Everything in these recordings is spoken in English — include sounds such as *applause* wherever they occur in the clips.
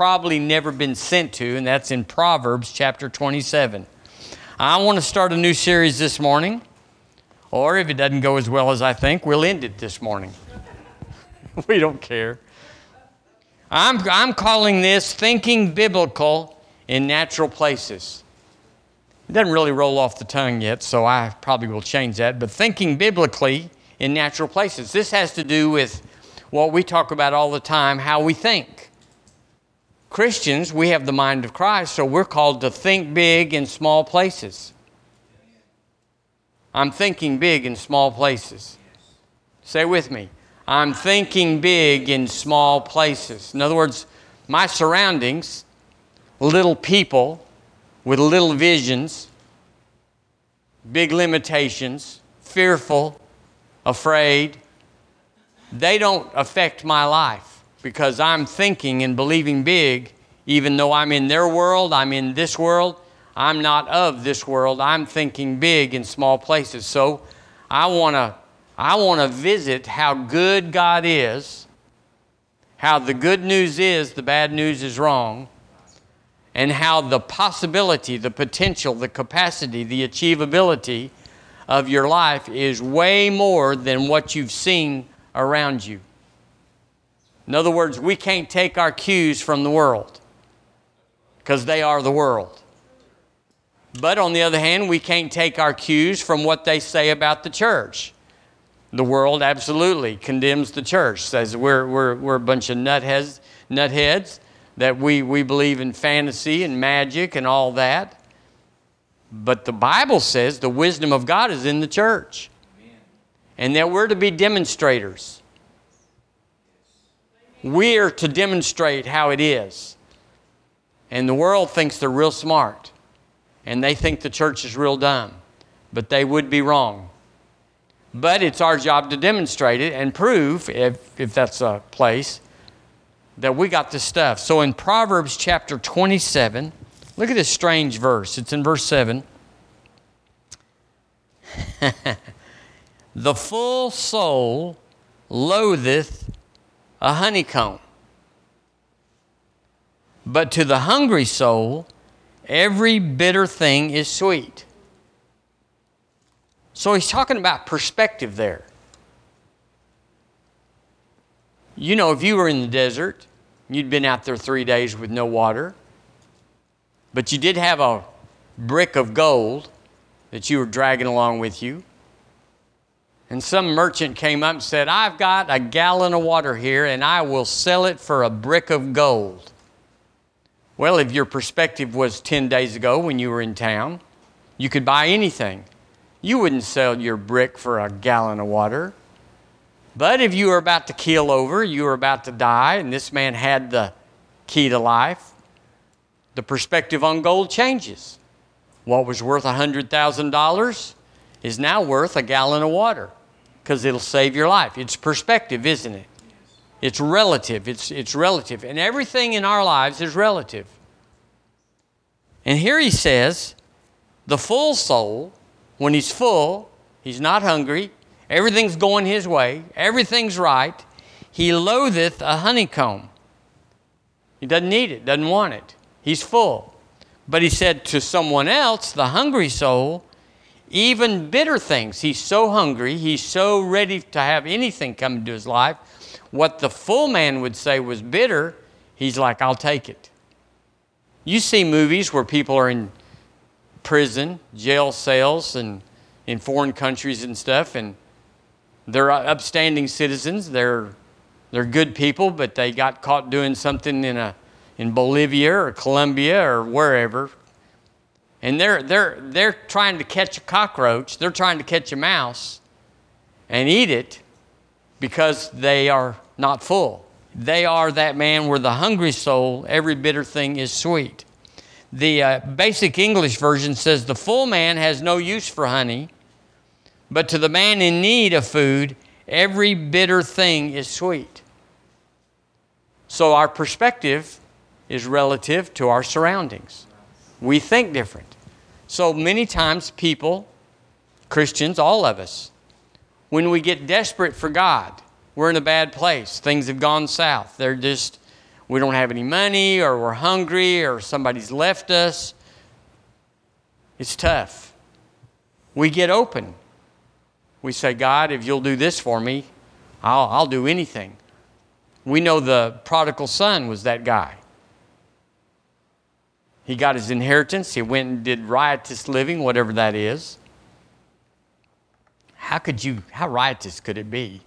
probably never been sent to, and that's in Proverbs chapter 27. I want to start a new series this morning, or if it doesn't go as well as I think, we'll end it this morning. *laughs* we don't care. I'm, I'm calling this Thinking Biblical in Natural Places. It doesn't really roll off the tongue yet, so I probably will change that. But thinking biblically in natural places. This has to do with what we talk about all the time how we think. Christians, we have the mind of Christ, so we're called to think big in small places. I'm thinking big in small places. Say with me. I'm thinking big in small places. In other words, my surroundings, little people with little visions, big limitations, fearful, afraid, they don't affect my life because I'm thinking and believing big, even though I'm in their world, I'm in this world. I'm not of this world. I'm thinking big in small places. So I want to I want to visit how good God is, how the good news is the bad news is wrong, and how the possibility, the potential, the capacity, the achievability of your life is way more than what you've seen around you. In other words, we can't take our cues from the world because they are the world. But on the other hand, we can't take our cues from what they say about the church. The world absolutely condemns the church, says we're, we're, we're a bunch of nutheads, nutheads, that we, we believe in fantasy and magic and all that. But the Bible says the wisdom of God is in the church. And that we're to be demonstrators. We're to demonstrate how it is. And the world thinks they're real smart. And they think the church is real dumb. But they would be wrong. But it's our job to demonstrate it and prove, if, if that's a place, that we got this stuff. So in Proverbs chapter 27, Look at this strange verse. It's in verse 7. *laughs* the full soul loatheth a honeycomb, but to the hungry soul, every bitter thing is sweet. So he's talking about perspective there. You know, if you were in the desert, you'd been out there three days with no water, but you did have a brick of gold that you were dragging along with you. And some merchant came up and said, I've got a gallon of water here and I will sell it for a brick of gold. Well, if your perspective was 10 days ago when you were in town, you could buy anything. You wouldn't sell your brick for a gallon of water. But if you were about to keel over, you were about to die, and this man had the key to life, the perspective on gold changes. What was worth $100,000 is now worth a gallon of water because it'll save your life. It's perspective, isn't it? It's relative. It's, it's relative. And everything in our lives is relative. And here he says, the full soul, when he's full, he's not hungry, everything's going his way, everything's right, he loatheth a honeycomb. He doesn't need it, doesn't want it. He's full. But he said to someone else, the hungry soul, even bitter things. He's so hungry, he's so ready to have anything come into his life. What the full man would say was bitter, he's like, I'll take it. You see movies where people are in prison, jail cells, and in foreign countries and stuff, and they're upstanding citizens. They're, they're good people, but they got caught doing something in a in Bolivia or Colombia or wherever, and they're, they're, they're trying to catch a cockroach, they're trying to catch a mouse and eat it because they are not full. They are that man where the hungry soul, every bitter thing is sweet. The uh, basic English version says, The full man has no use for honey, but to the man in need of food, every bitter thing is sweet. So our perspective is relative to our surroundings. We think different. So many times, people, Christians, all of us, when we get desperate for God, we're in a bad place. Things have gone south. They're just, we don't have any money or we're hungry or somebody's left us. It's tough. We get open. We say, God, if you'll do this for me, I'll, I'll do anything. We know the prodigal son was that guy. He got his inheritance. He went and did riotous living, whatever that is. How could you, how riotous could it be?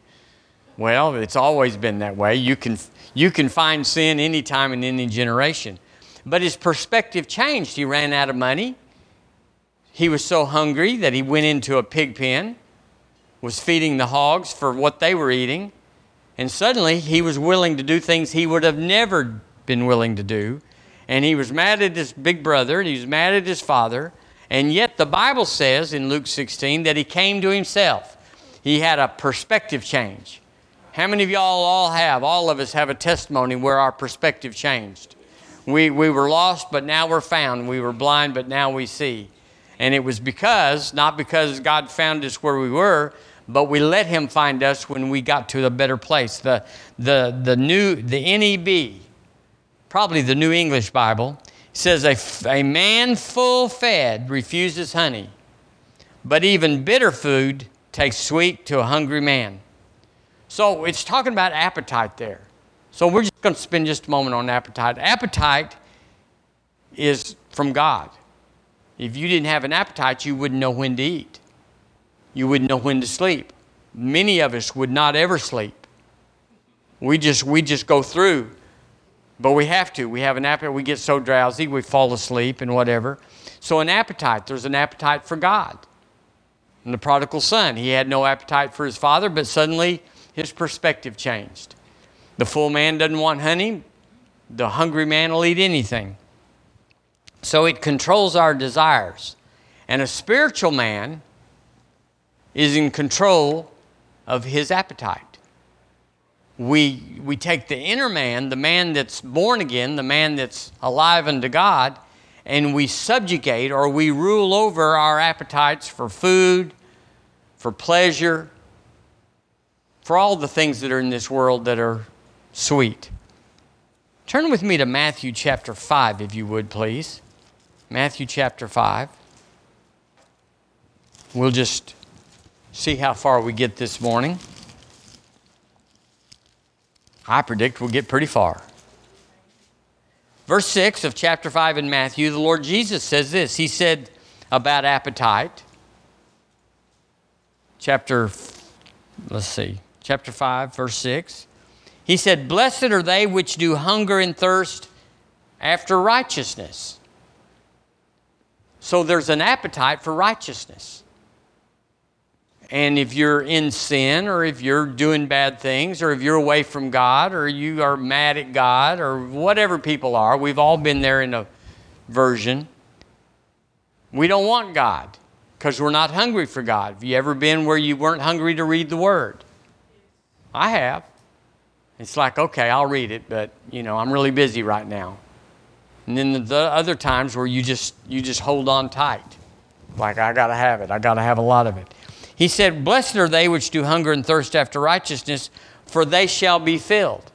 Well, it's always been that way. You can, you can find sin anytime in any generation. But his perspective changed. He ran out of money. He was so hungry that he went into a pig pen, was feeding the hogs for what they were eating. And suddenly he was willing to do things he would have never been willing to do. And he was mad at his big brother, and he was mad at his father. And yet the Bible says in Luke 16 that he came to himself. He had a perspective change. How many of y'all all have? All of us have a testimony where our perspective changed. We, we were lost, but now we're found. We were blind, but now we see. And it was because, not because God found us where we were, but we let Him find us when we got to a better place. The, the, the new, the NEB, probably the New English Bible, says a, a man full fed refuses honey, but even bitter food tastes sweet to a hungry man. So it's talking about appetite there. So we're just going to spend just a moment on appetite. Appetite is from God. If you didn't have an appetite, you wouldn't know when to eat. You wouldn't know when to sleep. Many of us would not ever sleep. We just we just go through. But we have to. We have an appetite. We get so drowsy, we fall asleep and whatever. So an appetite, there's an appetite for God. And the prodigal son, he had no appetite for his father, but suddenly his perspective changed. The full man doesn't want honey, the hungry man will eat anything. So it controls our desires. And a spiritual man is in control of his appetite. We, we take the inner man, the man that's born again, the man that's alive unto God, and we subjugate or we rule over our appetites for food, for pleasure, for all the things that are in this world that are sweet. Turn with me to Matthew chapter 5, if you would, please. Matthew chapter 5. We'll just see how far we get this morning. I predict we'll get pretty far. Verse 6 of chapter 5 in Matthew, the Lord Jesus says this. He said about appetite. Chapter, let's see, chapter 5, verse 6. He said, Blessed are they which do hunger and thirst after righteousness. So there's an appetite for righteousness. And if you're in sin, or if you're doing bad things, or if you're away from God, or you are mad at God, or whatever people are, we've all been there in a version. We don't want God because we're not hungry for God. Have you ever been where you weren't hungry to read the Word? I have. It's like, okay, I'll read it, but you know, I'm really busy right now. And then the other times where you just you just hold on tight. Like I gotta have it. I gotta have a lot of it. He said, Blessed are they which do hunger and thirst after righteousness, for they shall be filled.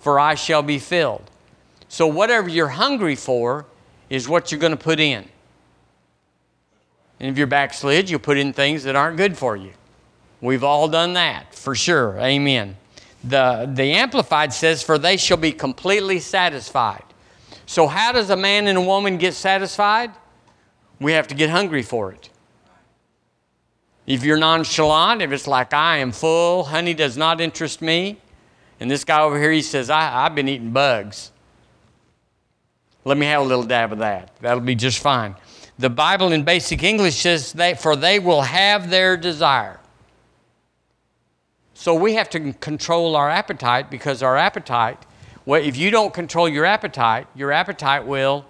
For I shall be filled. So whatever you're hungry for is what you're going to put in. And if you're backslid, you'll put in things that aren't good for you. We've all done that, for sure. Amen. The, the Amplified says, For they shall be completely satisfied. So, how does a man and a woman get satisfied? We have to get hungry for it. If you're nonchalant, if it's like, I am full, honey does not interest me, and this guy over here, he says, I, I've been eating bugs. Let me have a little dab of that. That'll be just fine. The Bible in basic English says, that, For they will have their desire. So we have to control our appetite because our appetite, well, if you don't control your appetite, your appetite will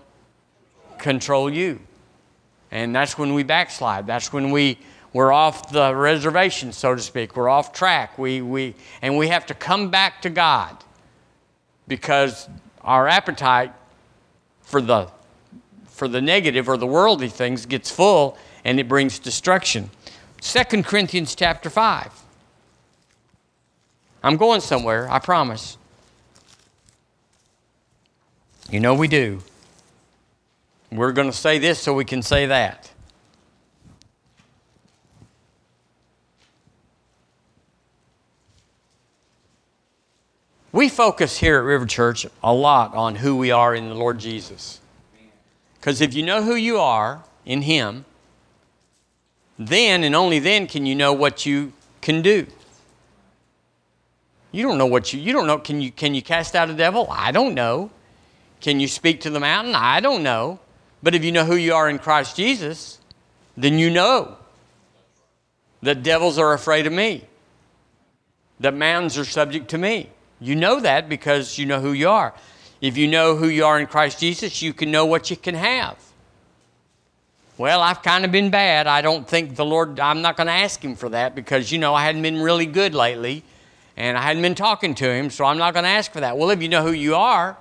control you. And that's when we backslide. That's when we, we're off the reservation, so to speak. We're off track. We, we, and we have to come back to God because our appetite for the, for the negative or the worldly things gets full and it brings destruction. 2 Corinthians chapter 5. I'm going somewhere, I promise. You know we do. We're going to say this so we can say that. We focus here at River Church a lot on who we are in the Lord Jesus. Because if you know who you are in Him, then and only then can you know what you can do. You don't know what you you don't know can you can you cast out a devil? I don't know. Can you speak to the mountain? I don't know. But if you know who you are in Christ Jesus, then you know that devils are afraid of me. That mountains are subject to me. You know that because you know who you are. If you know who you are in Christ Jesus, you can know what you can have. Well, I've kind of been bad. I don't think the Lord, I'm not going to ask Him for that because, you know, I hadn't been really good lately and I hadn't been talking to Him, so I'm not going to ask for that. Well, if you know who you are,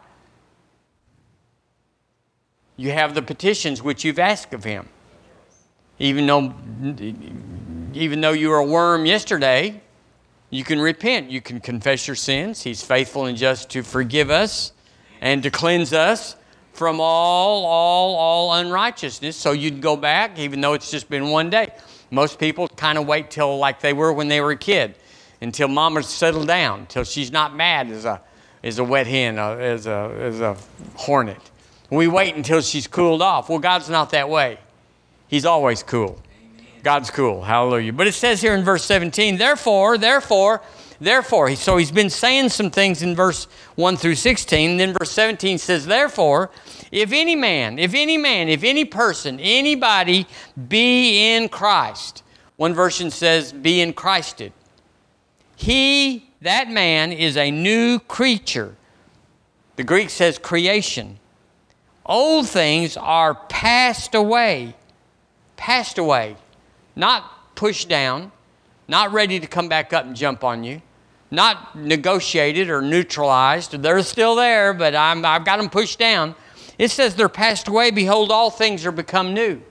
you have the petitions which you've asked of Him. Even though, even though you were a worm yesterday, you can repent. You can confess your sins. He's faithful and just to forgive us and to cleanse us from all, all, all unrighteousness. So you'd go back, even though it's just been one day. Most people kind of wait till like they were when they were a kid, until mama's settled down, till she's not mad as a, as a wet hen, uh, as, a, as a hornet. We wait until she's cooled off. Well, God's not that way. He's always cool. God's cool. Hallelujah. But it says here in verse 17, therefore, therefore, therefore. So he's been saying some things in verse 1 through 16. Then verse 17 says, therefore, if any man, if any man, if any person, anybody be in Christ, one version says, be in Christed, he, that man, is a new creature. The Greek says creation. Old things are passed away. Passed away not pushed down, not ready to come back up and jump on you, not negotiated or neutralized. They're still there, but i have got them pushed down. It says they're passed away. Behold, all things are become new.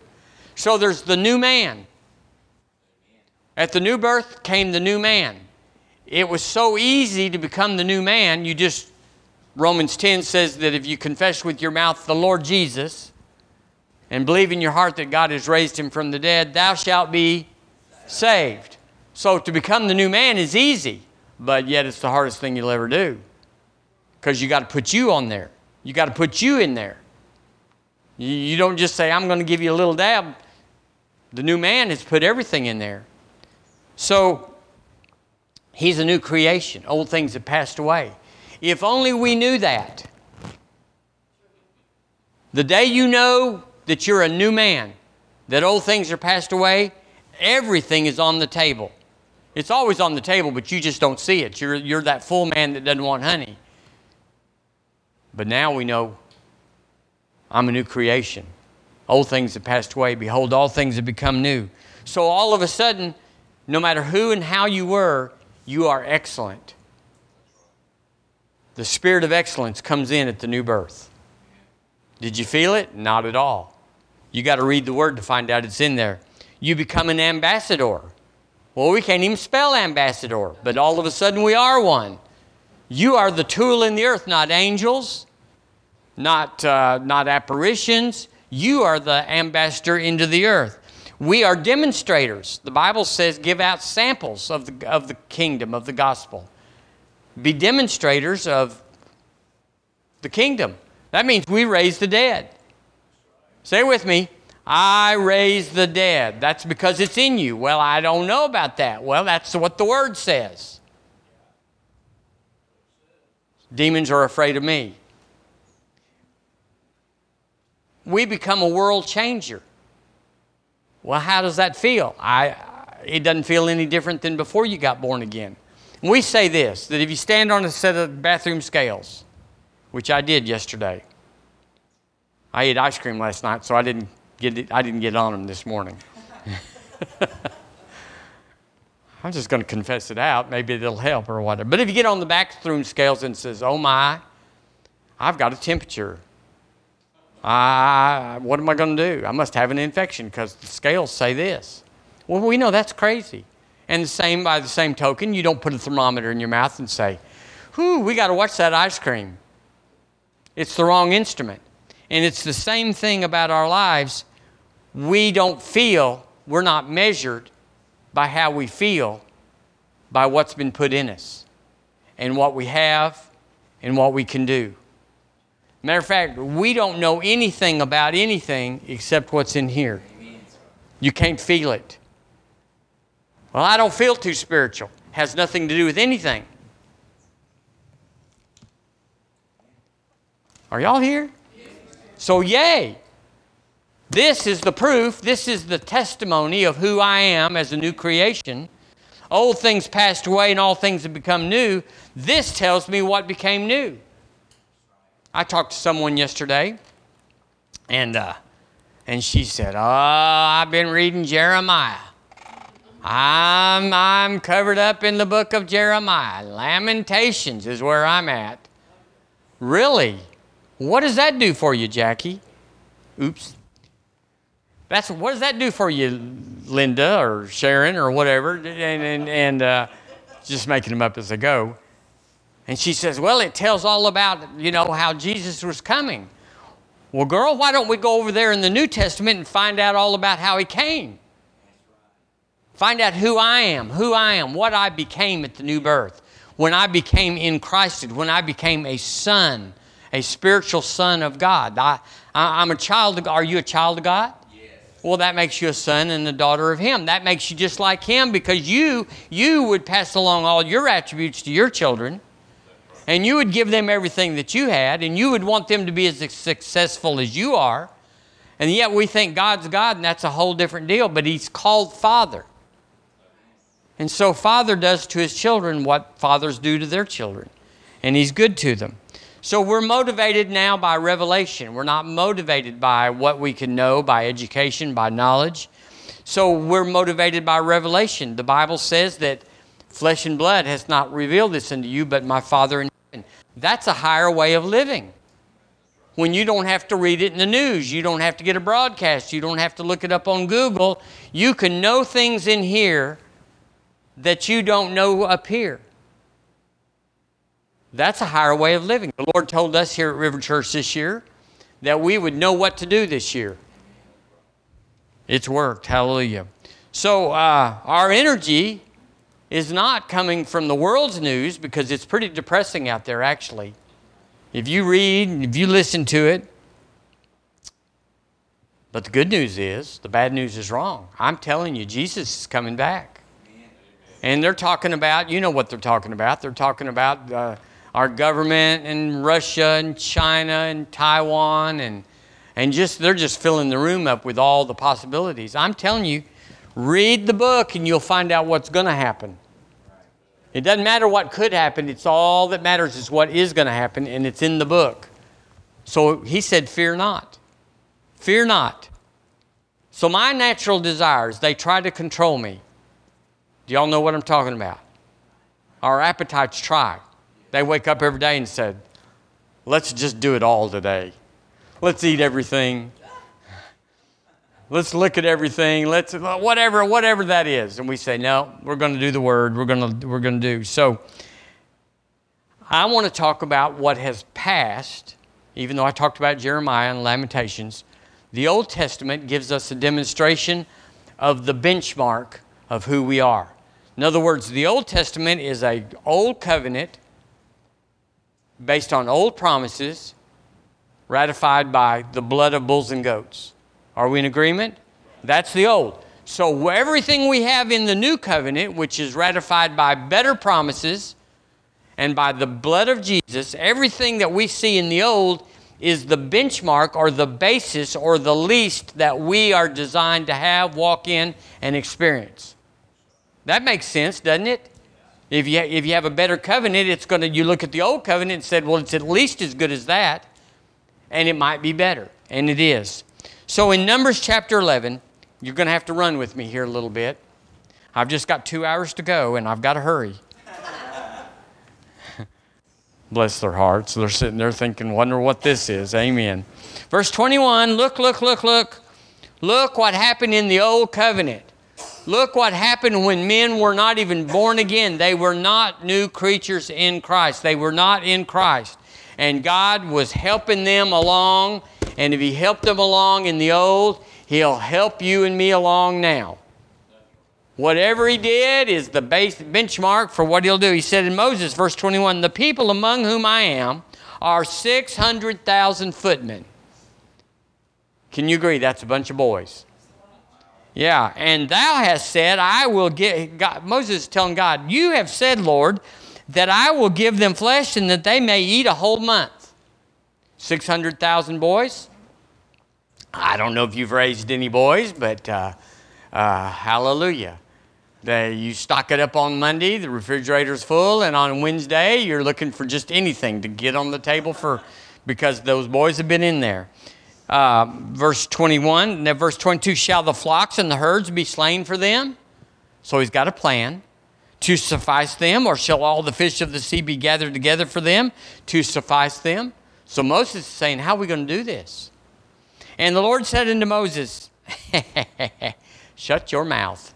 So there's the new man. At the new birth came the new man. It was so easy to become the new man. You just, Romans 10 says that if you confess with your mouth the Lord Jesus, and believe in your heart that God has raised him from the dead, thou shalt be saved. So to become the new man is easy, but yet it's the hardest thing you'll ever do. Because you got to put you on there. You got to put you in there. You don't just say, I'm going to give you a little dab. The new man has put everything in there. So he's a new creation. Old things have passed away. If only we knew that. The day you know that you're a new man, that old things are passed away, everything is on the table. It's always on the table, but you just don't see it. You're, you're that full man that doesn't want honey. But now we know I'm a new creation. Old things have passed away. Behold, all things have become new. So all of a sudden, no matter who and how you were, you are excellent. The spirit of excellence comes in at the new birth. Did you feel it? Not at all. You got to read the word to find out it's in there. You become an ambassador. Well, we can't even spell ambassador, but all of a sudden we are one. You are the tool in the earth, not angels, not, uh, not apparitions. You are the ambassador into the earth. We are demonstrators. The Bible says, give out samples of the, of the kingdom, of the gospel. Be demonstrators of the kingdom. That means we raise the dead. Say with me. I raise the dead. That's because it's in you. Well, I don't know about that. Well, that's what the word says. Demons are afraid of me. We become a world changer. Well, how does that feel? I, it doesn't feel any different than before you got born again. We say this that if you stand on a set of bathroom scales, which I did yesterday, I ate ice cream last night, so I didn't get it, I didn't get on them this morning. *laughs* I'm just going to confess it out. Maybe it'll help or whatever. But if you get on the bathroom scales and says, "Oh my, I've got a temperature," I, what am I going to do? I must have an infection because the scales say this. Well, we know that's crazy. And the same by the same token, you don't put a thermometer in your mouth and say, "Whew, we got to watch that ice cream." It's the wrong instrument. And it's the same thing about our lives. We don't feel, we're not measured by how we feel, by what's been put in us, and what we have, and what we can do. Matter of fact, we don't know anything about anything except what's in here. You can't feel it. Well, I don't feel too spiritual. Has nothing to do with anything. Are y'all here? So, yay. This is the proof, this is the testimony of who I am as a new creation. Old things passed away and all things have become new. This tells me what became new. I talked to someone yesterday, and uh, and she said, "Oh, I've been reading Jeremiah. I'm I'm covered up in the book of Jeremiah. Lamentations is where I'm at. Really? What does that do for you, Jackie? Oops. That's what does that do for you, Linda or Sharon or whatever? And and, and uh, just making them up as I go. And she says, Well, it tells all about, you know, how Jesus was coming. Well, girl, why don't we go over there in the New Testament and find out all about how he came? Find out who I am, who I am, what I became at the new birth. When I became in Christ, when I became a son, a spiritual son of God. I, I, am a child of God. Are you a child of God? Yes. Well, that makes you a son and a daughter of Him. That makes you just like Him because you, you would pass along all your attributes to your children and you would give them everything that you had, and you would want them to be as successful as you are. And yet we think God's God, and that's a whole different deal, but He's called Father. And so, Father does to His children what fathers do to their children, and He's good to them. So, we're motivated now by revelation. We're not motivated by what we can know, by education, by knowledge. So, we're motivated by revelation. The Bible says that flesh and blood has not revealed this unto you, but my Father in that's a higher way of living. When you don't have to read it in the news, you don't have to get a broadcast, you don't have to look it up on Google. You can know things in here that you don't know up here. That's a higher way of living. The Lord told us here at River Church this year that we would know what to do this year. It's worked. Hallelujah. So, uh, our energy is not coming from the world's news because it's pretty depressing out there, actually. If you read, if you listen to it, but the good news is, the bad news is wrong. I'm telling you, Jesus is coming back. And they're talking about, you know what they're talking about. They're talking about uh, our government and Russia and China and Taiwan and, and just, they're just filling the room up with all the possibilities. I'm telling you, Read the book and you'll find out what's going to happen. It doesn't matter what could happen, it's all that matters is what is going to happen, and it's in the book. So he said, Fear not. Fear not. So my natural desires, they try to control me. Do y'all know what I'm talking about? Our appetites try. They wake up every day and said, Let's just do it all today. Let's eat everything. Let's look at everything. Let's whatever whatever that is. And we say, no, we're going to do the word. We're going to we're going to do. So I want to talk about what has passed, even though I talked about Jeremiah and Lamentations. The Old Testament gives us a demonstration of the benchmark of who we are. In other words, the Old Testament is a old covenant based on old promises ratified by the blood of bulls and goats. Are we in agreement? That's the old. So everything we have in the new covenant, which is ratified by better promises and by the blood of Jesus, everything that we see in the old is the benchmark or the basis or the least that we are designed to have, walk in, and experience. That makes sense, doesn't it? If you, if you have a better covenant, it's going to, you look at the old covenant and said, well, it's at least as good as that, and it might be better. And it is. So in Numbers chapter 11, you're going to have to run with me here a little bit. I've just got two hours to go and I've got to hurry. *laughs* Bless their hearts. They're sitting there thinking, wonder what this is. Amen. Verse 21 Look, look, look, look. Look what happened in the old covenant. Look what happened when men were not even born again. They were not new creatures in Christ. They were not in Christ. and God was helping them along. And if He helped them along in the old, He'll help you and me along now. Whatever He did is the base benchmark for what He'll do. He said in Moses, verse 21, The people among whom I am are 600,000 footmen. Can you agree? That's a bunch of boys. Yeah, and thou hast said, I will get. God, Moses is telling God, You have said, Lord, that I will give them flesh and that they may eat a whole month. 600,000 boys. I don't know if you've raised any boys, but uh, uh, hallelujah. They, you stock it up on Monday, the refrigerator's full, and on Wednesday, you're looking for just anything to get on the table for because those boys have been in there. Uh, verse 21, now verse 22 Shall the flocks and the herds be slain for them? So he's got a plan to suffice them, or shall all the fish of the sea be gathered together for them to suffice them? So Moses is saying, How are we going to do this? And the Lord said unto Moses, *laughs* Shut your mouth.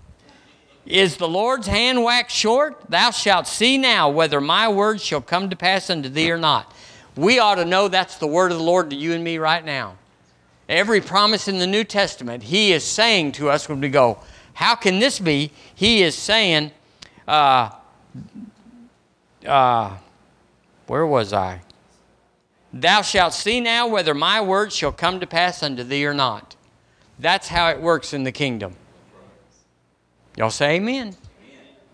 Is the Lord's hand waxed short? Thou shalt see now whether my word shall come to pass unto thee or not. We ought to know that's the word of the Lord to you and me right now. Every promise in the New Testament, He is saying to us when we go, How can this be? He is saying, uh, uh, Where was I? Thou shalt see now whether my word shall come to pass unto thee or not. That's how it works in the kingdom. Y'all say amen.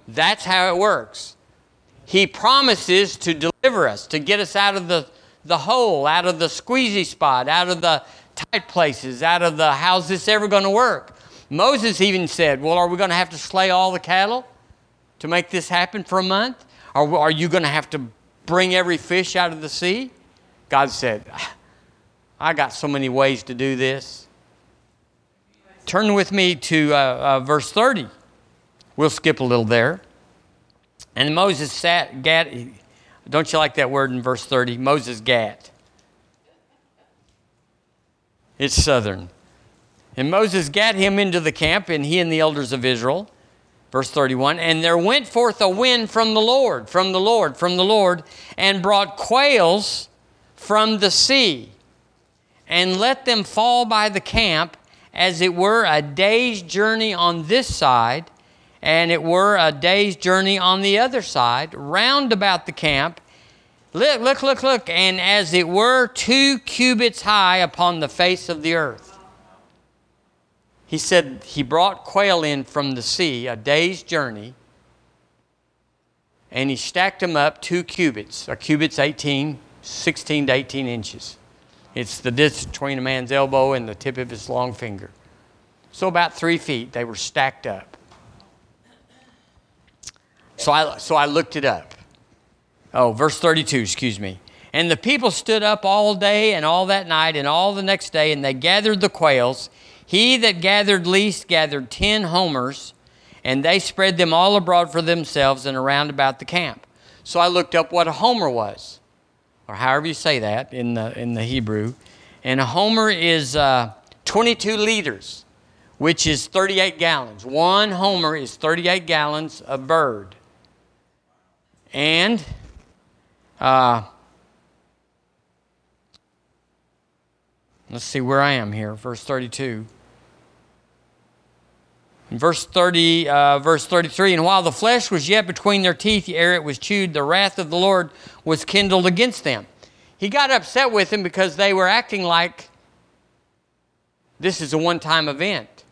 That's how it works. He promises to deliver us, to get us out of the, the hole, out of the squeezy spot, out of the tight places, out of the how's this ever going to work? Moses even said, Well, are we going to have to slay all the cattle to make this happen for a month? Or are you going to have to bring every fish out of the sea? God said, I got so many ways to do this. Turn with me to uh, uh, verse 30. We'll skip a little there. And Moses sat, gat, don't you like that word in verse 30? Moses gat. It's southern. And Moses gat him into the camp, and he and the elders of Israel. Verse 31 And there went forth a wind from the Lord, from the Lord, from the Lord, and brought quails from the sea, and let them fall by the camp, as it were a day's journey on this side, and it were a day's journey on the other side, round about the camp. Look, look, look, look, and as it were two cubits high upon the face of the earth. He said he brought quail in from the sea, a day's journey, and he stacked them up two cubits. A cubit's 18, 16 to 18 inches. It's the distance between a man's elbow and the tip of his long finger. So about three feet, they were stacked up. So I, so I looked it up. Oh, verse 32, excuse me. And the people stood up all day and all that night and all the next day, and they gathered the quails. He that gathered least gathered ten homers, and they spread them all abroad for themselves and around about the camp. So I looked up what a homer was, or however you say that in the, in the Hebrew. And a homer is uh, 22 liters, which is 38 gallons. One homer is 38 gallons of bird. And uh, let's see where I am here, verse 32. In verse 30, uh, verse 33, and while the flesh was yet between their teeth, ere it was chewed, the wrath of the Lord was kindled against them. He got upset with them because they were acting like this is a one time event.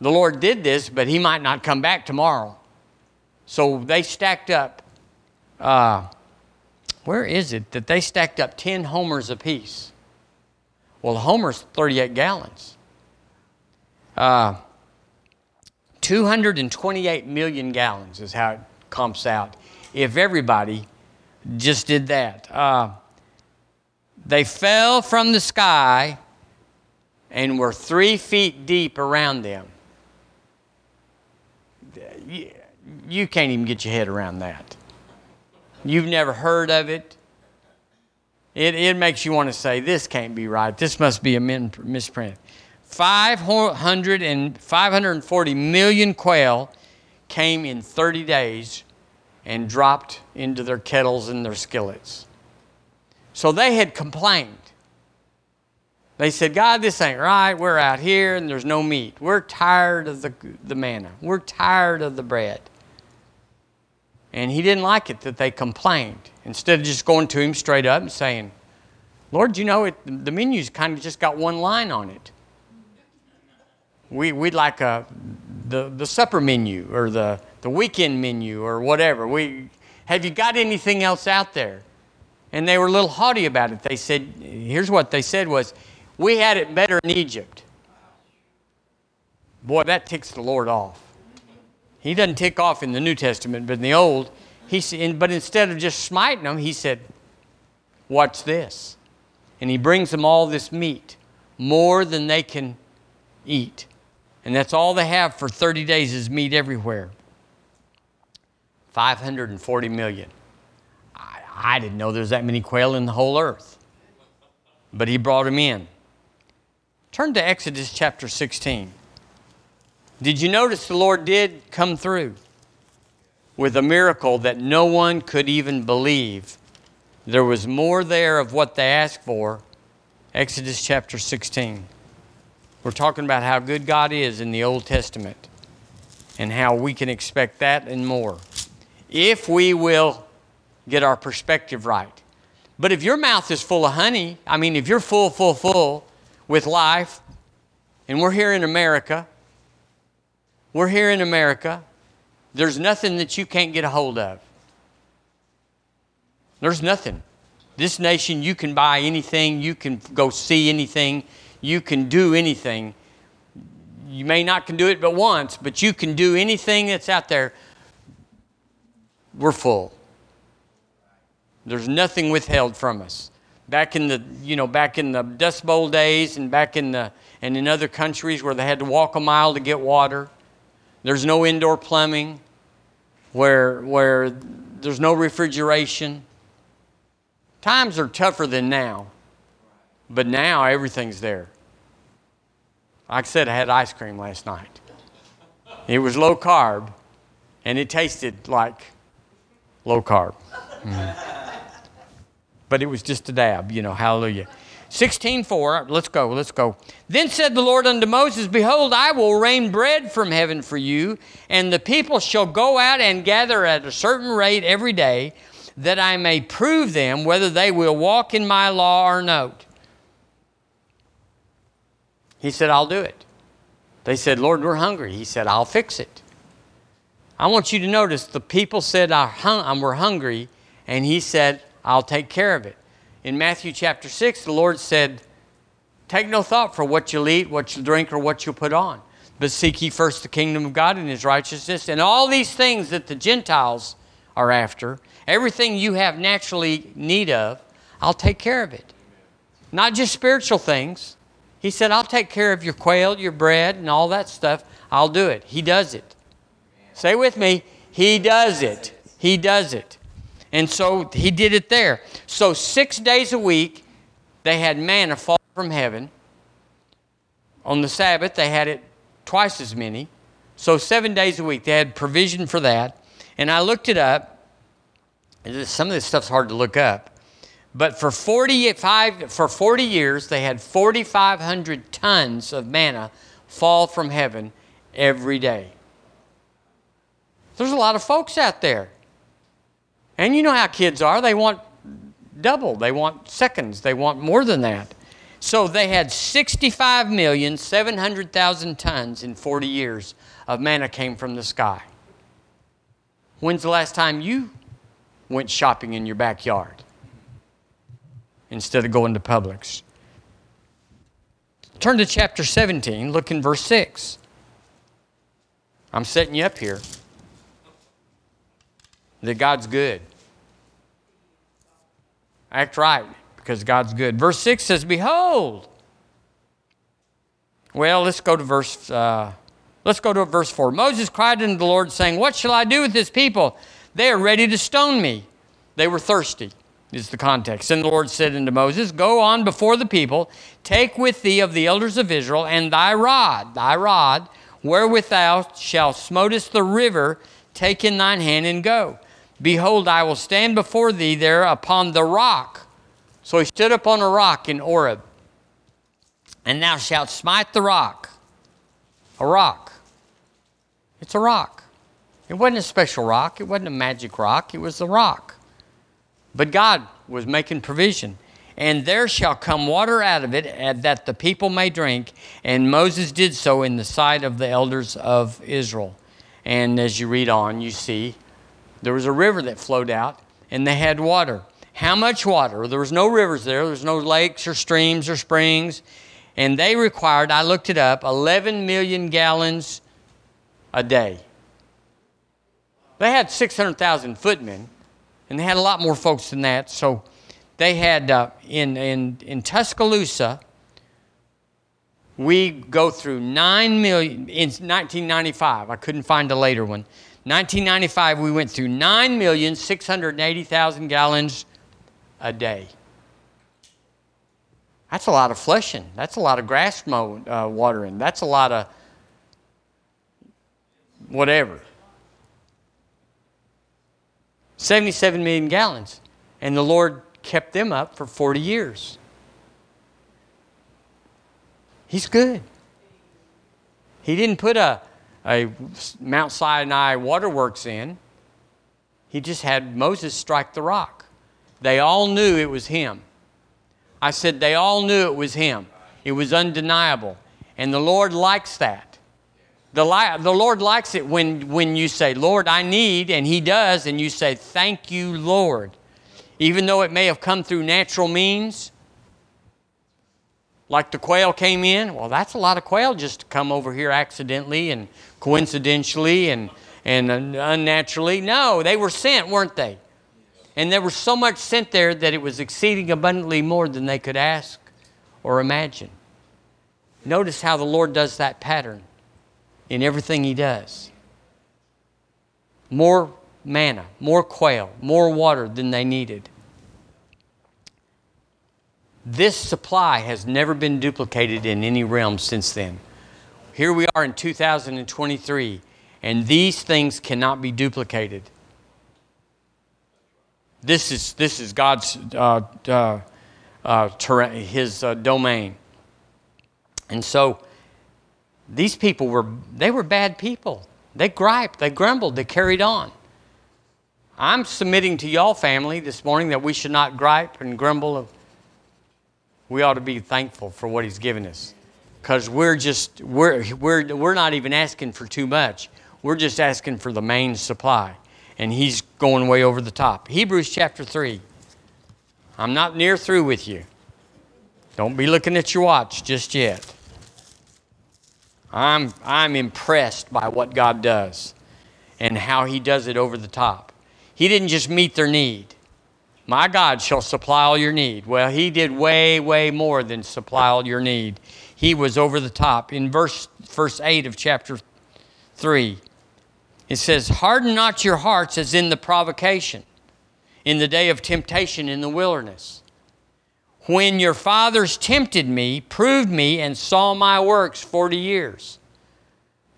The Lord did this, but He might not come back tomorrow. So they stacked up. Uh, where is it that they stacked up 10 homers apiece? Well, a homer's 38 gallons. Uh, 228 million gallons is how it comps out. If everybody just did that. Uh, they fell from the sky and were three feet deep around them. You can't even get your head around that. You've never heard of it. It, it makes you want to say, this can't be right. This must be a misprint. 500 and 540 million quail came in 30 days and dropped into their kettles and their skillets. So they had complained. They said, God, this ain't right. We're out here and there's no meat. We're tired of the, the manna. We're tired of the bread. And he didn't like it that they complained. Instead of just going to him straight up and saying, Lord, you know, it, the menu's kind of just got one line on it. We, we'd like a, the, the supper menu or the, the weekend menu or whatever. We, have you got anything else out there? And they were a little haughty about it. They said, here's what they said was, we had it better in Egypt. Boy, that ticks the Lord off. He doesn't tick off in the New Testament, but in the Old, he but instead of just smiting them, he said, Watch this. And he brings them all this meat, more than they can eat. And that's all they have for 30 days is meat everywhere. 540 million. I, I didn't know there's that many quail in the whole earth. But he brought them in. Turn to Exodus chapter 16. Did you notice the Lord did come through with a miracle that no one could even believe? There was more there of what they asked for. Exodus chapter 16. We're talking about how good God is in the Old Testament and how we can expect that and more if we will get our perspective right. But if your mouth is full of honey, I mean, if you're full, full, full with life, and we're here in America, we're here in America, there's nothing that you can't get a hold of. There's nothing. This nation, you can buy anything, you can go see anything, you can do anything. You may not can do it but once, but you can do anything that's out there we're full. There's nothing withheld from us. Back in the, you know, back in the Dust Bowl days and back in the, and in other countries where they had to walk a mile to get water, there's no indoor plumbing, where, where there's no refrigeration. Times are tougher than now, but now everything's there. Like I said, I had ice cream last night. It was low carb, and it tasted like low carb. Mm. But it was just a dab, you know, hallelujah. 16:4, let's go, let's go. Then said the Lord unto Moses, Behold, I will rain bread from heaven for you, and the people shall go out and gather at a certain rate every day, that I may prove them whether they will walk in my law or not. He said, I'll do it. They said, Lord, we're hungry. He said, I'll fix it. I want you to notice the people said, "I We're hungry, and he said, I'll take care of it. In Matthew chapter 6, the Lord said, Take no thought for what you'll eat, what you'll drink, or what you'll put on. But seek ye first the kingdom of God and his righteousness, and all these things that the Gentiles are after, everything you have naturally need of, I'll take care of it. Not just spiritual things. He said, I'll take care of your quail, your bread, and all that stuff. I'll do it. He does it. Say with me, He does it. He does it. And so He did it there. So, six days a week, they had manna fall from heaven. On the Sabbath, they had it twice as many. So, seven days a week, they had provision for that. And I looked it up. Some of this stuff's hard to look up. But for 45, for 40 years, they had 4,500 tons of manna fall from heaven every day. There's a lot of folks out there. And you know how kids are. They want double, they want seconds, they want more than that. So they had 65,700,000 tons in 40 years of manna came from the sky. When's the last time you went shopping in your backyard instead of going to Publix? Turn to chapter 17, look in verse 6. I'm setting you up here that God's good. Act right because God's good. Verse 6 says, Behold. Well, let's go to verse. Uh, let's go to verse 4. Moses cried unto the Lord, saying, What shall I do with this people? They are ready to stone me. They were thirsty, is the context. And the Lord said unto Moses, Go on before the people, take with thee of the elders of Israel, and thy rod, thy rod, wherewith thou shalt smotest the river, take in thine hand and go. Behold, I will stand before thee there upon the rock. So he stood upon a rock in Horeb, and thou shalt smite the rock. A rock. It's a rock. It wasn't a special rock, it wasn't a magic rock, it was a rock. But God was making provision. And there shall come water out of it uh, that the people may drink. And Moses did so in the sight of the elders of Israel. And as you read on, you see there was a river that flowed out, and they had water. How much water? There was no rivers there, there was no lakes or streams or springs. And they required, I looked it up, 11 million gallons a day. They had 600,000 footmen, and they had a lot more folks than that. So they had uh, in, in, in Tuscaloosa, we go through 9 million in 1995. I couldn't find a later one. 1995, we went through 9,680,000 gallons a day. That's a lot of flushing. That's a lot of grass mow, uh, watering. That's a lot of whatever. 77 million gallons. And the Lord kept them up for 40 years. He's good. He didn't put a, a Mount Sinai waterworks in, he just had Moses strike the rock. They all knew it was him. I said they all knew it was him. It was undeniable. And the Lord likes that. The, li- the Lord likes it when, when you say, Lord, I need, and He does, and you say, Thank you, Lord. Even though it may have come through natural means, like the quail came in, well, that's a lot of quail just to come over here accidentally and coincidentally and, and unnaturally. No, they were sent, weren't they? And there was so much sent there that it was exceeding abundantly more than they could ask or imagine. Notice how the Lord does that pattern in everything he does. More manna, more quail, more water than they needed. This supply has never been duplicated in any realm since then. Here we are in 2023, and these things cannot be duplicated. This is, this is God's uh, uh, uh, his uh, domain. And so these people were, they were bad people. They griped, they grumbled, they carried on. I'm submitting to y'all family this morning that we should not gripe and grumble. We ought to be thankful for what he's given us. Because we're just, we're, we're, we're not even asking for too much. We're just asking for the main supply. And he's going way over the top. Hebrews chapter 3. I'm not near through with you. Don't be looking at your watch just yet. I'm, I'm impressed by what God does and how He does it over the top. He didn't just meet their need. My God shall supply all your need. Well, He did way, way more than supply all your need. He was over the top. In verse, verse 8 of chapter 3, it says, Harden not your hearts as in the provocation, in the day of temptation in the wilderness when your fathers tempted me, proved me, and saw my works 40 years.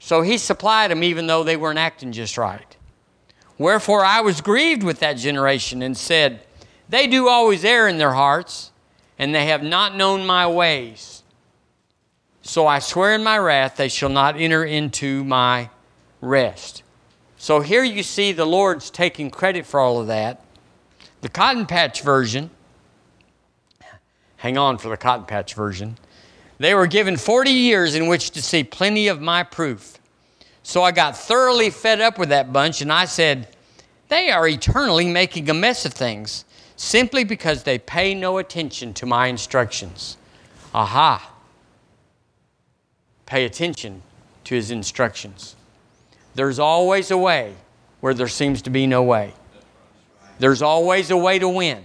So he supplied them even though they weren't acting just right. Wherefore I was grieved with that generation and said, They do always err in their hearts, and they have not known my ways. So I swear in my wrath, they shall not enter into my rest. So here you see the Lord's taking credit for all of that. The Cotton Patch version Hang on for the Cotton Patch version. They were given 40 years in which to see plenty of my proof. So I got thoroughly fed up with that bunch and I said, They are eternally making a mess of things simply because they pay no attention to my instructions. Aha. Pay attention to his instructions. There's always a way where there seems to be no way. There's always a way to win.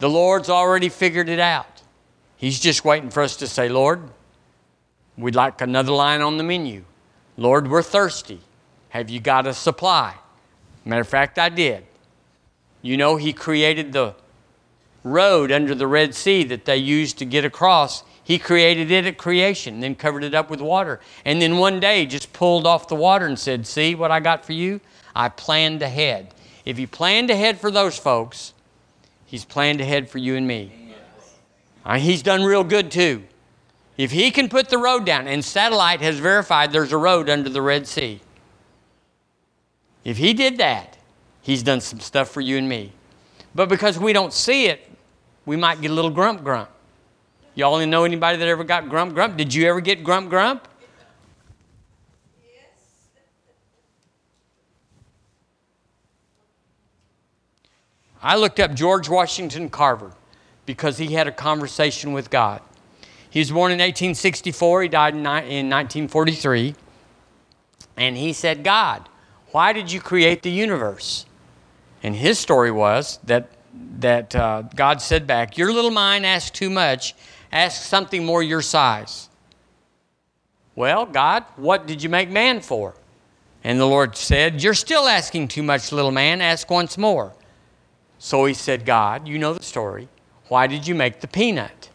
The Lord's already figured it out. He's just waiting for us to say, Lord, we'd like another line on the menu. Lord, we're thirsty. Have you got a supply? Matter of fact, I did. You know, He created the road under the Red Sea that they used to get across. He created it at creation, then covered it up with water. And then one day just pulled off the water and said, See what I got for you? I planned ahead. If He planned ahead for those folks, He's planned ahead for you and me. Uh, he's done real good too. If he can put the road down, and satellite has verified there's a road under the Red Sea. If he did that, he's done some stuff for you and me. But because we don't see it, we might get a little grump grump. Y'all know anybody that ever got grump grump? Did you ever get grump grump? I looked up George Washington Carver because he had a conversation with God. He was born in 1864, he died in 1943. And he said, God, why did you create the universe? And his story was that, that uh, God said back, Your little mind asks too much, ask something more your size. Well, God, what did you make man for? And the Lord said, You're still asking too much, little man, ask once more. So he said, God, you know the story. Why did you make the peanut?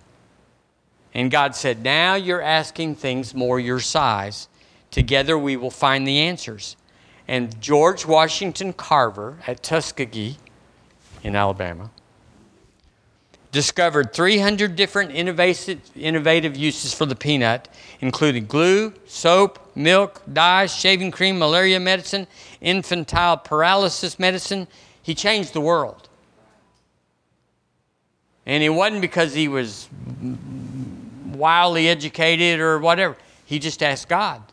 And God said, Now you're asking things more your size. Together we will find the answers. And George Washington Carver at Tuskegee in Alabama discovered 300 different innovative, uses for the peanut, including glue, soap, milk, dyes, shaving cream, malaria medicine, infantile paralysis medicine. He changed the world. And it wasn't because he was wildly educated or whatever. He just asked God.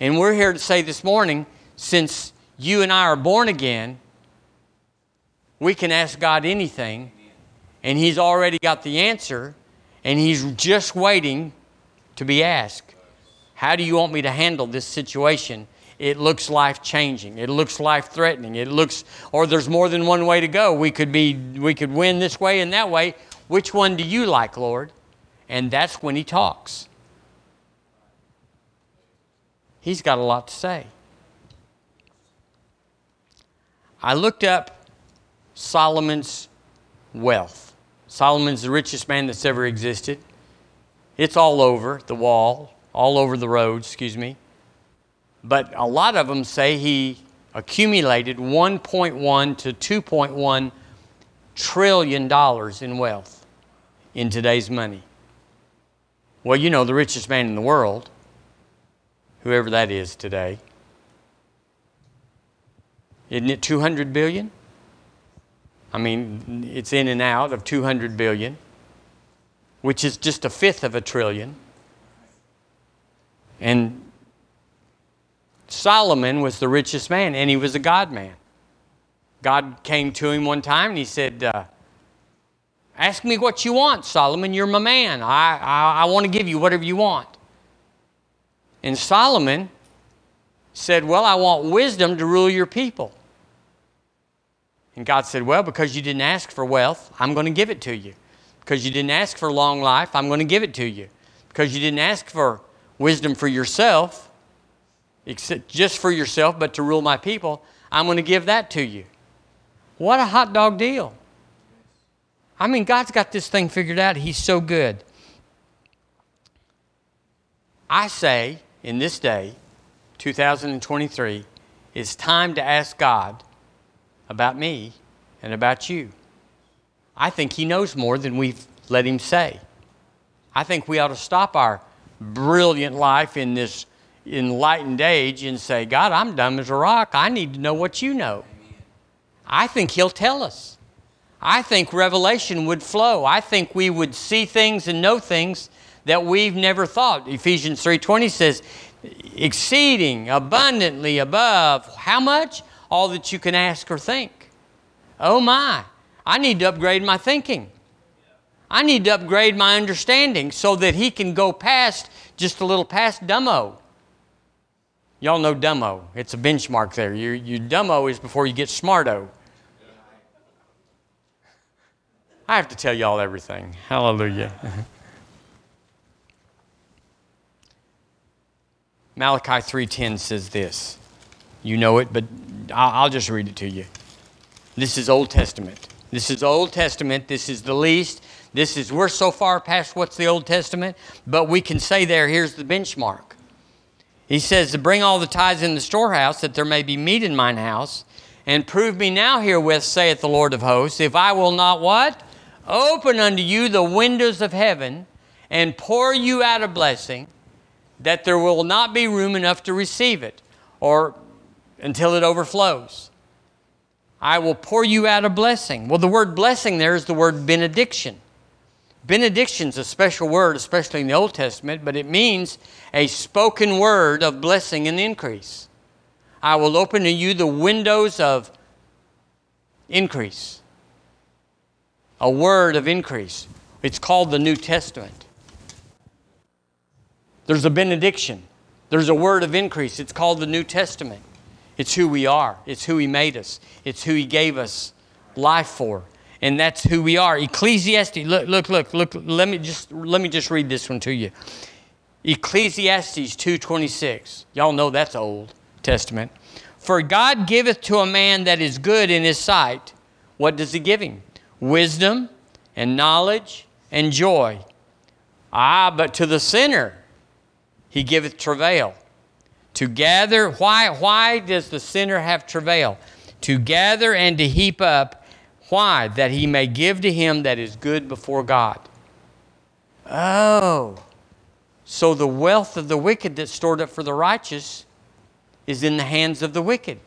And we're here to say this morning since you and I are born again, we can ask God anything, and He's already got the answer, and He's just waiting to be asked. How do you want me to handle this situation? It looks life changing. It looks life threatening. It looks, or there's more than one way to go. We could be, we could win this way and that way. Which one do you like, Lord? And that's when He talks. He's got a lot to say. I looked up Solomon's wealth. Solomon's the richest man that's ever existed. It's all over the wall, all over the road, excuse me. But a lot of them say he accumulated 1.1 to 2.1 trillion dollars in wealth in today's money. Well, you know, the richest man in the world, whoever that is today, isn't it 200 billion? I mean, it's in and out of 200 billion, which is just a fifth of a trillion. And Solomon was the richest man, and he was a God man. God came to him one time and he said, uh, Ask me what you want, Solomon. You're my man. I, I, I want to give you whatever you want. And Solomon said, Well, I want wisdom to rule your people. And God said, Well, because you didn't ask for wealth, I'm going to give it to you. Because you didn't ask for long life, I'm going to give it to you. Because you didn't ask for wisdom for yourself, except just for yourself, but to rule my people, I'm going to give that to you. What a hot dog deal. I mean, God's got this thing figured out. He's so good. I say in this day, 2023, it's time to ask God about me and about you. I think He knows more than we've let Him say. I think we ought to stop our brilliant life in this enlightened age and say, God, I'm dumb as a rock. I need to know what you know. I think He'll tell us. I think revelation would flow. I think we would see things and know things that we've never thought. Ephesians 3:20 says, exceeding abundantly above how much? All that you can ask or think. Oh my, I need to upgrade my thinking. I need to upgrade my understanding so that he can go past just a little past dumbo. Y'all know dumbo. It's a benchmark there. Your, your dumbo is before you get smarto. I have to tell y'all everything. Hallelujah. *laughs* Malachi 3:10 says this. You know it, but I'll just read it to you. This is Old Testament. This is Old Testament. This is the least. This is we're so far past what's the Old Testament, but we can say there here's the benchmark. He says to bring all the tithes in the storehouse that there may be meat in mine house, and prove me now herewith, saith the Lord of hosts, if I will not what? open unto you the windows of heaven and pour you out a blessing that there will not be room enough to receive it or until it overflows. I will pour you out a blessing. Well, the word blessing there is the word benediction. Benediction's a special word, especially in the Old Testament, but it means a spoken word of blessing and increase. I will open to you the windows of increase. A word of increase. It's called the New Testament. There's a benediction. There's a word of increase. It's called the New Testament. It's who we are. It's who He made us. It's who He gave us life for. And that's who we are. Ecclesiastes, look, look, look, look, let me just let me just read this one to you. Ecclesiastes 2:26. Y'all know that's Old Testament. For God giveth to a man that is good in his sight. What does he give him? Wisdom and knowledge and joy. Ah, but to the sinner he giveth travail. To gather, why, why does the sinner have travail? To gather and to heap up. Why? That he may give to him that is good before God. Oh. So the wealth of the wicked that's stored up for the righteous is in the hands of the wicked.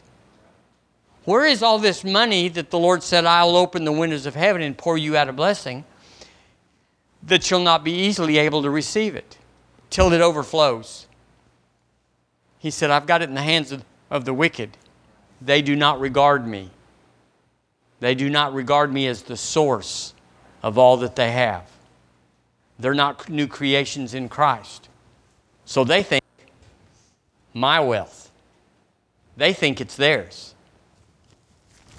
Where is all this money that the Lord said, I'll open the windows of heaven and pour you out a blessing that you'll not be easily able to receive it till it overflows? He said, I've got it in the hands of, of the wicked. They do not regard me. They do not regard me as the source of all that they have. They're not new creations in Christ. So they think my wealth. They think it's theirs.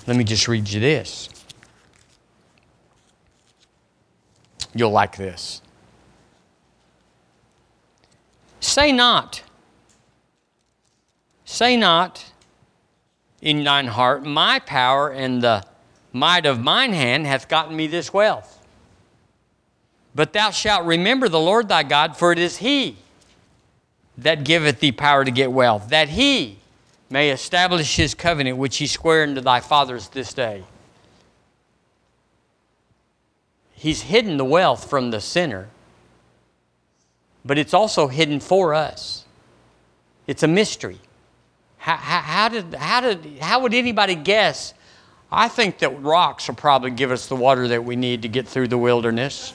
Let me just read you this. You'll like this. Say not, Say not in thine heart, My power and the might of mine hand hath gotten me this wealth. But thou shalt remember the Lord thy God, for it is he that giveth thee power to get wealth, that he may establish his covenant which he sware unto thy fathers this day. He's hidden the wealth from the sinner, but it's also hidden for us. It's a mystery. How, how, did, how, did, how would anybody guess? I think that rocks will probably give us the water that we need to get through the wilderness.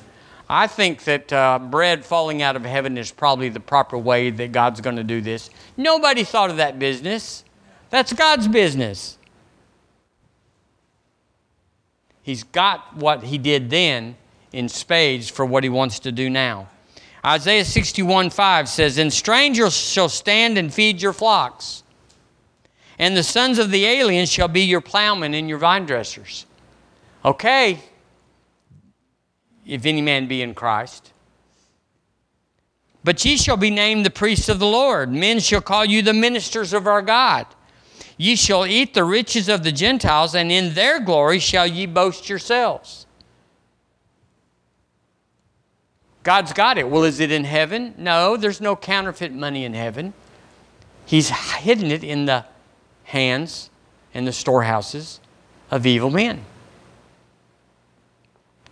I think that uh, bread falling out of heaven is probably the proper way that God's going to do this. Nobody thought of that business. That's God's business. He's got what he did then in spades for what he wants to do now. Isaiah 61 5 says, And strangers shall stand and feed your flocks and the sons of the aliens shall be your plowmen and your vine dressers. Okay, if any man be in Christ. But ye shall be named the priests of the Lord. Men shall call you the ministers of our God. Ye shall eat the riches of the Gentiles, and in their glory shall ye boast yourselves. God's got it. Well, is it in heaven? No, there's no counterfeit money in heaven. He's hidden it in the hands in the storehouses of evil men.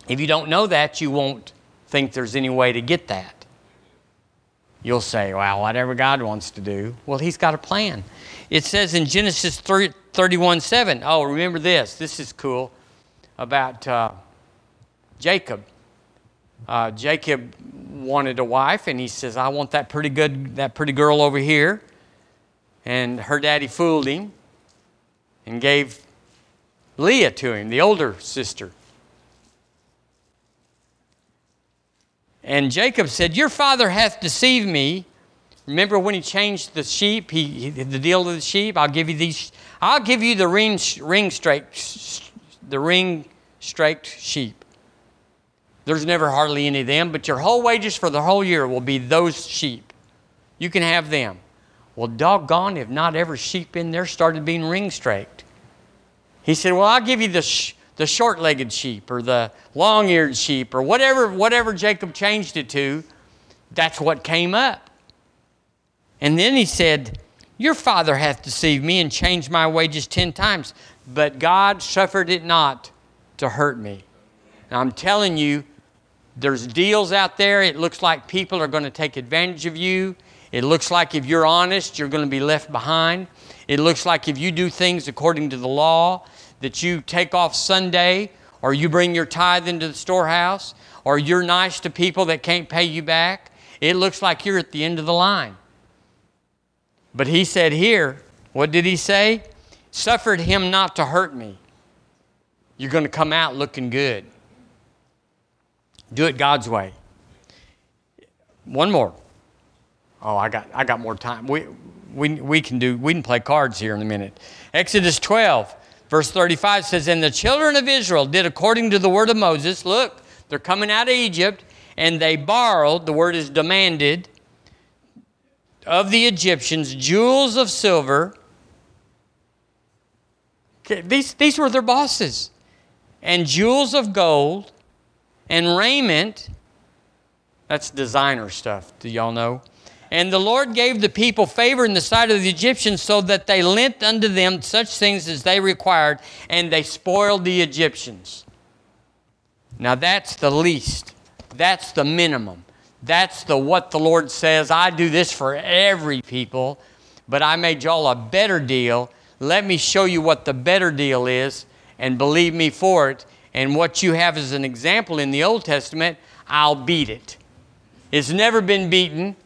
If you don't know that, you won't think there's any way to get that. You'll say, well, whatever God wants to do. Well, He's got a plan. It says in Genesis 31 7, oh, remember this. This is cool about uh, Jacob. Uh, Jacob wanted a wife, and he says, I want that pretty good, that pretty girl over here. And her daddy fooled him and gave Leah to him, the older sister. And Jacob said, Your father hath deceived me. Remember when he changed the sheep, he, the deal of the sheep? I'll give you these, I'll give you the ring, ring straight, the ring straked sheep. There's never hardly any of them, but your whole wages for the whole year will be those sheep. You can have them. Well, doggone if not every sheep in there started being ring straked. He said, Well, I'll give you the, sh- the short legged sheep or the long eared sheep or whatever, whatever Jacob changed it to. That's what came up. And then he said, Your father hath deceived me and changed my wages ten times, but God suffered it not to hurt me. And I'm telling you, there's deals out there. It looks like people are going to take advantage of you. It looks like if you're honest, you're going to be left behind. It looks like if you do things according to the law, that you take off Sunday, or you bring your tithe into the storehouse, or you're nice to people that can't pay you back, it looks like you're at the end of the line. But he said here, what did he say? Suffered him not to hurt me. You're going to come out looking good. Do it God's way. One more. Oh, I got, I got more time. We, we, we can do, we can play cards here in a minute. Exodus 12, verse 35 says, And the children of Israel did according to the word of Moses. Look, they're coming out of Egypt, and they borrowed, the word is demanded, of the Egyptians jewels of silver. These, these were their bosses. And jewels of gold and raiment. That's designer stuff. Do y'all know? And the Lord gave the people favor in the sight of the Egyptians so that they lent unto them such things as they required, and they spoiled the Egyptians. Now that's the least. That's the minimum. That's the what the Lord says. I do this for every people, but I made y'all a better deal. Let me show you what the better deal is, and believe me for it. And what you have as an example in the Old Testament, I'll beat it. It's never been beaten.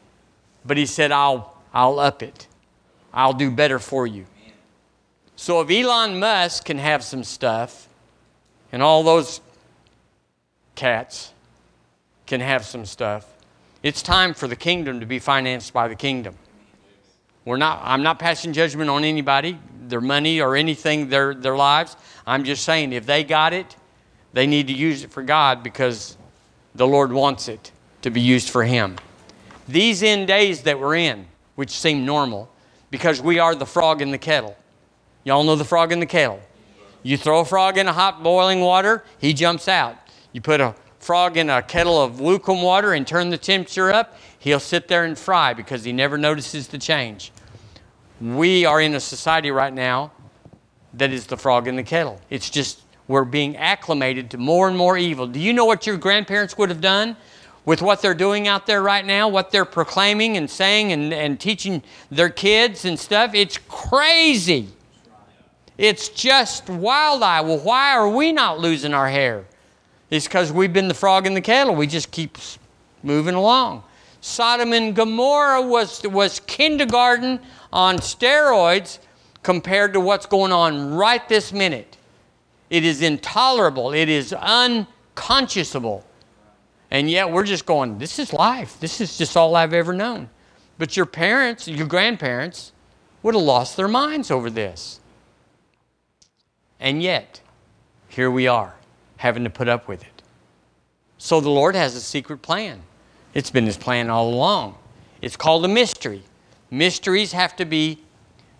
But he said, I'll, I'll up it. I'll do better for you. So if Elon Musk can have some stuff, and all those cats can have some stuff, it's time for the kingdom to be financed by the kingdom. We're not, I'm not passing judgment on anybody, their money or anything, their, their lives. I'm just saying if they got it, they need to use it for God because the Lord wants it to be used for Him. These end days that we're in, which seem normal, because we are the frog in the kettle. Y'all know the frog in the kettle. You throw a frog in a hot boiling water, he jumps out. You put a frog in a kettle of lukewarm water and turn the temperature up, he'll sit there and fry because he never notices the change. We are in a society right now that is the frog in the kettle. It's just we're being acclimated to more and more evil. Do you know what your grandparents would have done? With what they're doing out there right now, what they're proclaiming and saying and, and teaching their kids and stuff, it's crazy. It's just wild eye. Well, why are we not losing our hair? It's because we've been the frog in the kettle. We just keep moving along. Sodom and Gomorrah was, was kindergarten on steroids compared to what's going on right this minute. It is intolerable. It is unconscionable. And yet we're just going, this is life. This is just all I've ever known. But your parents, your grandparents, would have lost their minds over this. And yet, here we are, having to put up with it. So the Lord has a secret plan. It's been His plan all along. It's called a mystery. Mysteries have to be,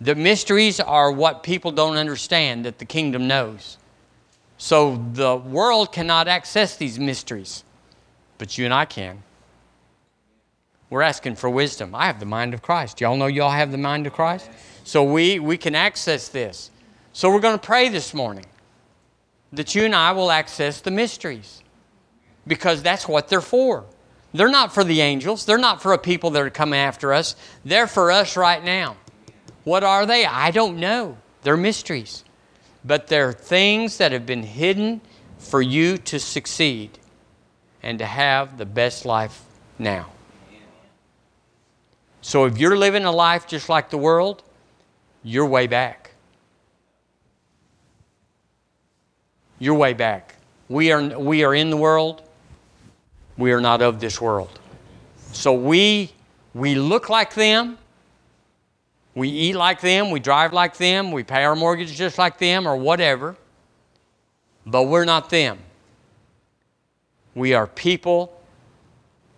the mysteries are what people don't understand that the kingdom knows. So the world cannot access these mysteries but you and I can. We're asking for wisdom. I have the mind of Christ. Y'all know y'all have the mind of Christ? So we, we can access this. So we're going to pray this morning that you and I will access the mysteries because that's what they're for. They're not for the angels, they're not for a people that are coming after us. They're for us right now. What are they? I don't know. They're mysteries. But they're things that have been hidden for you to succeed and to have the best life now. So if you're living a life just like the world, you're way back. You're way back. We are, we are in the world, we are not of this world. So we, we look like them, we eat like them, we drive like them, we pay our mortgage just like them, or whatever, but we're not them. We are people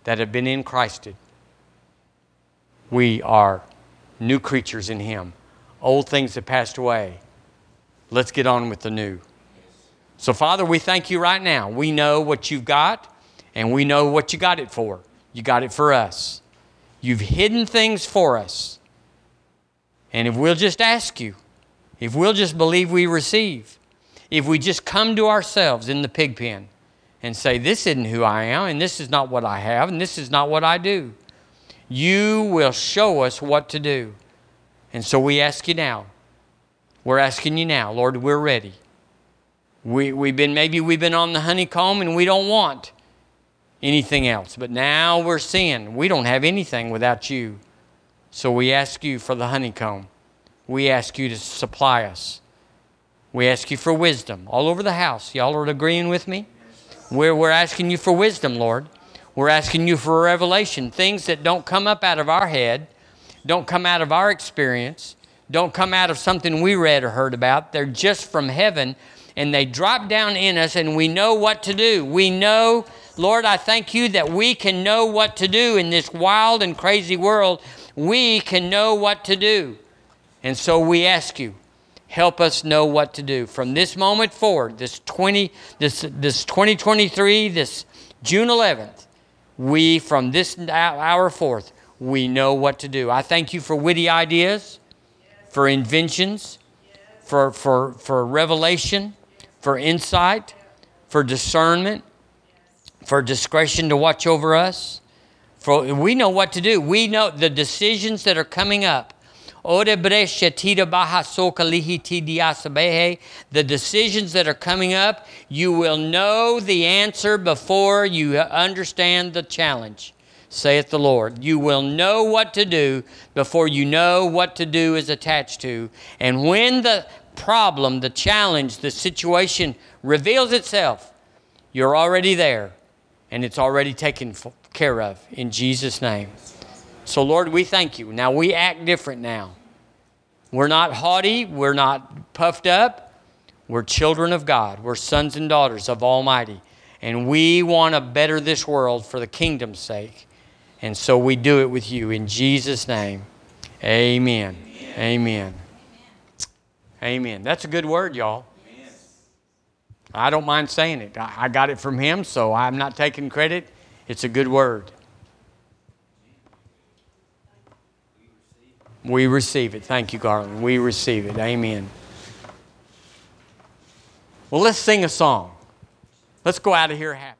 that have been in Christed. We are new creatures in Him. Old things have passed away. Let's get on with the new. So, Father, we thank you right now. We know what you've got, and we know what you got it for. You got it for us. You've hidden things for us. And if we'll just ask you, if we'll just believe we receive, if we just come to ourselves in the pig pen, and say, This isn't who I am, and this is not what I have, and this is not what I do. You will show us what to do. And so we ask you now. We're asking you now, Lord, we're ready. We, we've been, maybe we've been on the honeycomb and we don't want anything else. But now we're seeing we don't have anything without you. So we ask you for the honeycomb. We ask you to supply us. We ask you for wisdom all over the house. Y'all are agreeing with me? We're, we're asking you for wisdom, Lord. We're asking you for revelation, things that don't come up out of our head, don't come out of our experience, don't come out of something we read or heard about. They're just from heaven and they drop down in us and we know what to do. We know, Lord, I thank you that we can know what to do in this wild and crazy world. We can know what to do. And so we ask you, help us know what to do. From this moment forward, this 20 this this 2023, this June 11th, we from this hour forth, we know what to do. I thank you for witty ideas, for inventions, for for for revelation, for insight, for discernment, for discretion to watch over us. For we know what to do. We know the decisions that are coming up. The decisions that are coming up, you will know the answer before you understand the challenge, saith the Lord. You will know what to do before you know what to do is attached to. And when the problem, the challenge, the situation reveals itself, you're already there and it's already taken care of in Jesus' name. So, Lord, we thank you. Now we act different now. We're not haughty, we're not puffed up. We're children of God, we're sons and daughters of Almighty. And we want to better this world for the kingdom's sake. And so we do it with you in Jesus' name. Amen. Amen. Amen. Amen. That's a good word, y'all. I don't mind saying it. I got it from him, so I'm not taking credit. It's a good word. We receive it. Thank you, Garland. We receive it. Amen. Well, let's sing a song. Let's go out of here happy.